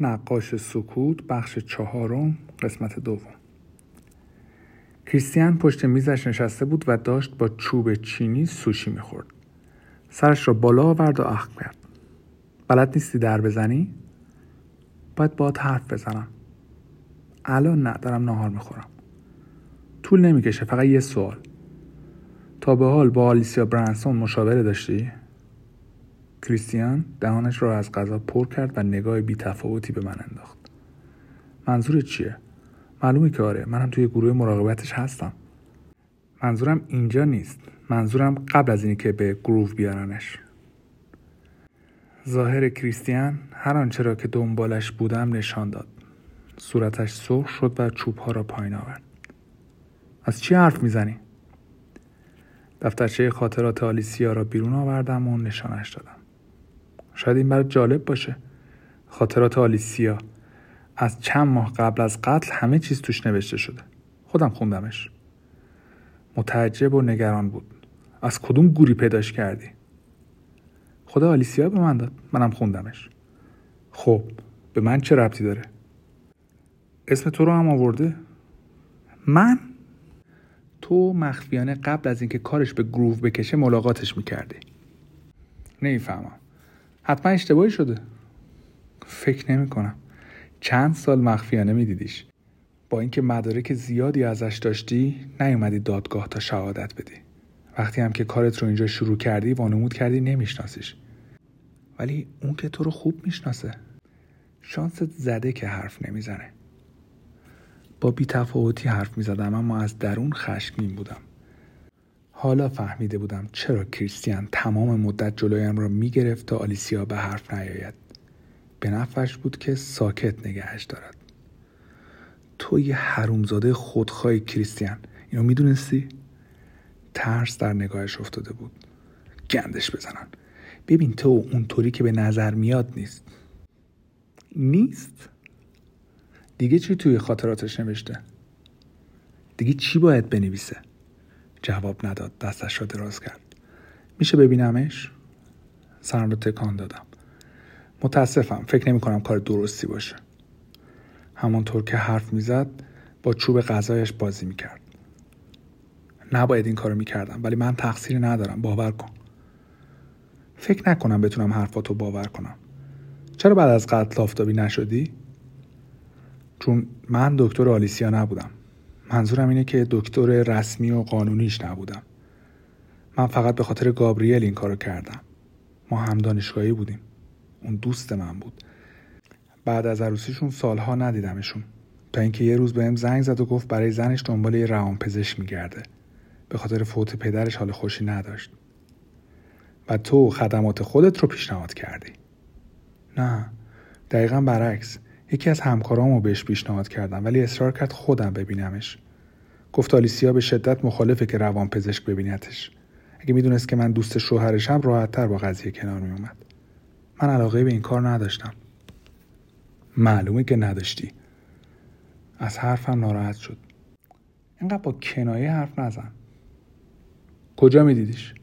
نقاش سکوت بخش چهارم قسمت دوم. کریستیان پشت میزش نشسته بود و داشت با چوب چینی سوشی می‌خورد. سرش را بالا آورد و اخ کرد. بلد نیستی در بزنی؟ باید باید حرف بزنم. الان نه دارم ناهار می‌خورم. طول نمی‌کشه فقط یه سوال. تا به حال با آلیسیا برانسون مشاوره داشتی؟ کریستیان دهانش را از غذا پر کرد و نگاه بی تفاوتی به من انداخت. منظور چیه؟ معلومه که آره منم توی گروه مراقبتش هستم. منظورم اینجا نیست. منظورم قبل از اینی که به گروه بیارنش. ظاهر کریستیان هر آنچه را که دنبالش بودم نشان داد. صورتش سرخ شد و چوبها را پایین آورد. از چی حرف می‌زنی؟ دفترچه خاطرات آلیسیا را بیرون آوردم و نشانش دادم. شاید این برای جالب باشه. خاطرات آلیسیا. از چند ماه قبل از قتل همه چیز توش نوشته شده. خودم خوندمش. متعجب و نگران بود. از کدوم گوری پیداش کردی؟ خدا آلیسیا به من داد. منم خوندمش. خب به من چه ربطی داره؟ اسم تو رو هم آورده؟ من؟ تو مخفیانه قبل از اینکه کارش به گروو بکشه ملاقاتش می‌کردی. نمی‌فهمم. حتما اشتباهی شده. فکر نمی کنم. چند سال مخفیانه میدیدیش با اینکه مدارک زیادی ازش داشتی نیومدی دادگاه تا شهادت بدی. وقتی هم که کارت رو اینجا شروع کردی وانمود کردی نمیشناسیش. ولی اون که تو رو خوب می‌شناسه. شانست زده که حرف نمی‌زنه. با بیتفاوتی حرف می‌زدم اما از درون خشمگین بودم. حالا فهمیده بودم چرا کریستیان تمام مدت جلویم را می‌گرفت تا آلیسیا به حرف نیاید به نفعش بود که ساکت نگهش دارد تو یه حرومزاده خودخواهی کریستیان اینو می‌دونستی؟ ترس در نگاهش افتاده بود گندش بزنن ببین تو اونطوری که به نظر میاد نیست نیست؟ دیگه چی توی خاطراتش نوشته؟ دیگه چی باید بنویسه؟ جواب نداد. دستش را دراز کرد. میشه ببینمش؟ سرم رو تکان دادم. متاسفم. فکر نمی کنم کار درستی باشه. همانطور که حرف می‌زد با چوب غذایش بازی می‌کرد. نباید این کارو می‌کردم ولی من تقصیری ندارم. باور کن. فکر نکنم بتونم حرفاتو باور کنم. چرا بعد از قتل آفتابی نشدی؟ چون من دکتر آلیسیا نبودم. منظورم اینه که دکتر رسمی و قانونیش نبودم. من فقط به خاطر گابریل این کارو کردم. ما هم دانشگاهی بودیم. اون دوست من بود. بعد از عروسیشون سالها ندیدمشون. تا اینکه یه روز بهم زنگ زد و گفت برای زنش دنبال یه روان پزشک میگرده. به خاطر فوت پدرش حال خوشی نداشت. و تو خدمات خودت رو پیشنهاد کردی. نه دقیقا برعکس. یکی از همکارامو بهش پیشنهاد کردم ولی اصرار کرد خودم ببینمش. گفت آلیسیا به شدت مخالفه که روان پزشک ببینتش. اگه می‌دونست که من دوست شوهرشم راحتتر با قضیه کنار میومد من علاقه به این کار نداشتم. معلومه که نداشتی. از حرفم ناراحت شد. اینقدر با کنایه حرف نزن. کجا میدیدیش؟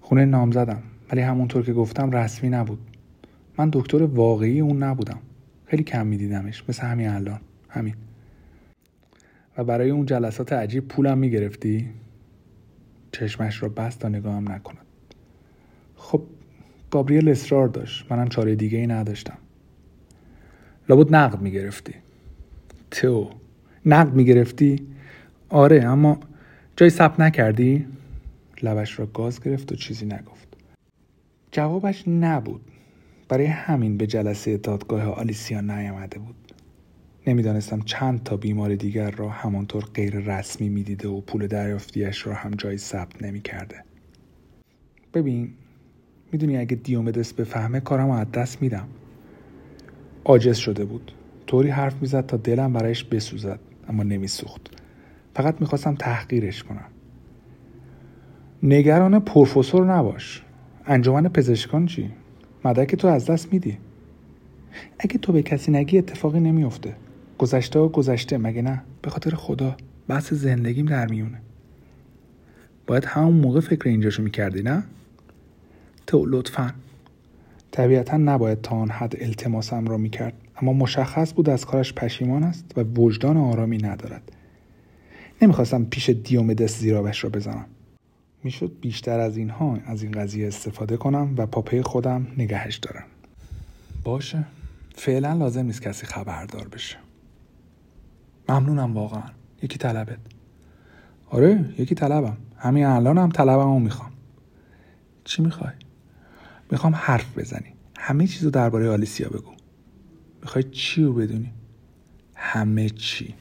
خونه نام زدم ولی همونطور که گفتم رسمی نبود. من دکتر واقعی اون نبودم. خیلی کم میدیدمش مثل همین الان. همین. و برای اون جلسات عجیب پولم می‌گرفتی؟ چشمش را بست تا نگاهم نکند خب گابریل اصرار داشت. منم چاره دیگه ای نداشتم. لابد نقد می‌گرفتی. تو نقد می‌گرفتی؟ آره اما جای ثبت نکردی؟ لبش را گاز گرفت و چیزی نگفت. جوابش نبود. برای همین به جلسه دادگاه آلیسیا نیامده بود. نمی‌دانستم چند تا بیمار دیگر را همانطور غیر رسمی می‌دیده و پول دریافتیش را هم جای ثبت نمی‌کرده. ببین می‌دونی اگه دیومدس بفهمه کارم از دست میدم. عاجز شده بود. طوری حرف می‌زد تا دلم برایش بسوزد اما نمیسوخت. فقط می‌خواستم تحقیرش کنم. نگران پروفسور نباش. انجمن پزشکان چی؟ مدرک تو از دست میدی. اگه تو به کسی نگی اتفاقی نمیافته. گذشته و گذشته مگه نه؟ به خاطر خدا بحث زندگیم در میونه باید همون موقع فکر اینجاشو می‌کردی نه؟ تو لطفا. طبیعتا نباید تا آن حد التماسم را می‌کرد. اما مشخص بود از کارش پشیمان است و وجدان آرامی ندارد. نمی‌خواستم پیش دیومدس زیرابش را بزنم. می‌شد بیشتر از اینها از این قضیه استفاده کنم و پاپه خودم نگهش دارم. باشه. فعلا لازم نیست کسی خبردار بشه. ممنونم واقعا. یکی طلبت. آره یکی طلبم. همین الان هم طلبم می‌خوام. چی می‌خوای؟ می‌خوام حرف بزنی. همه چیزو درباره آلیسیا بگو. می‌خوای چی رو بدونی؟ همه چی.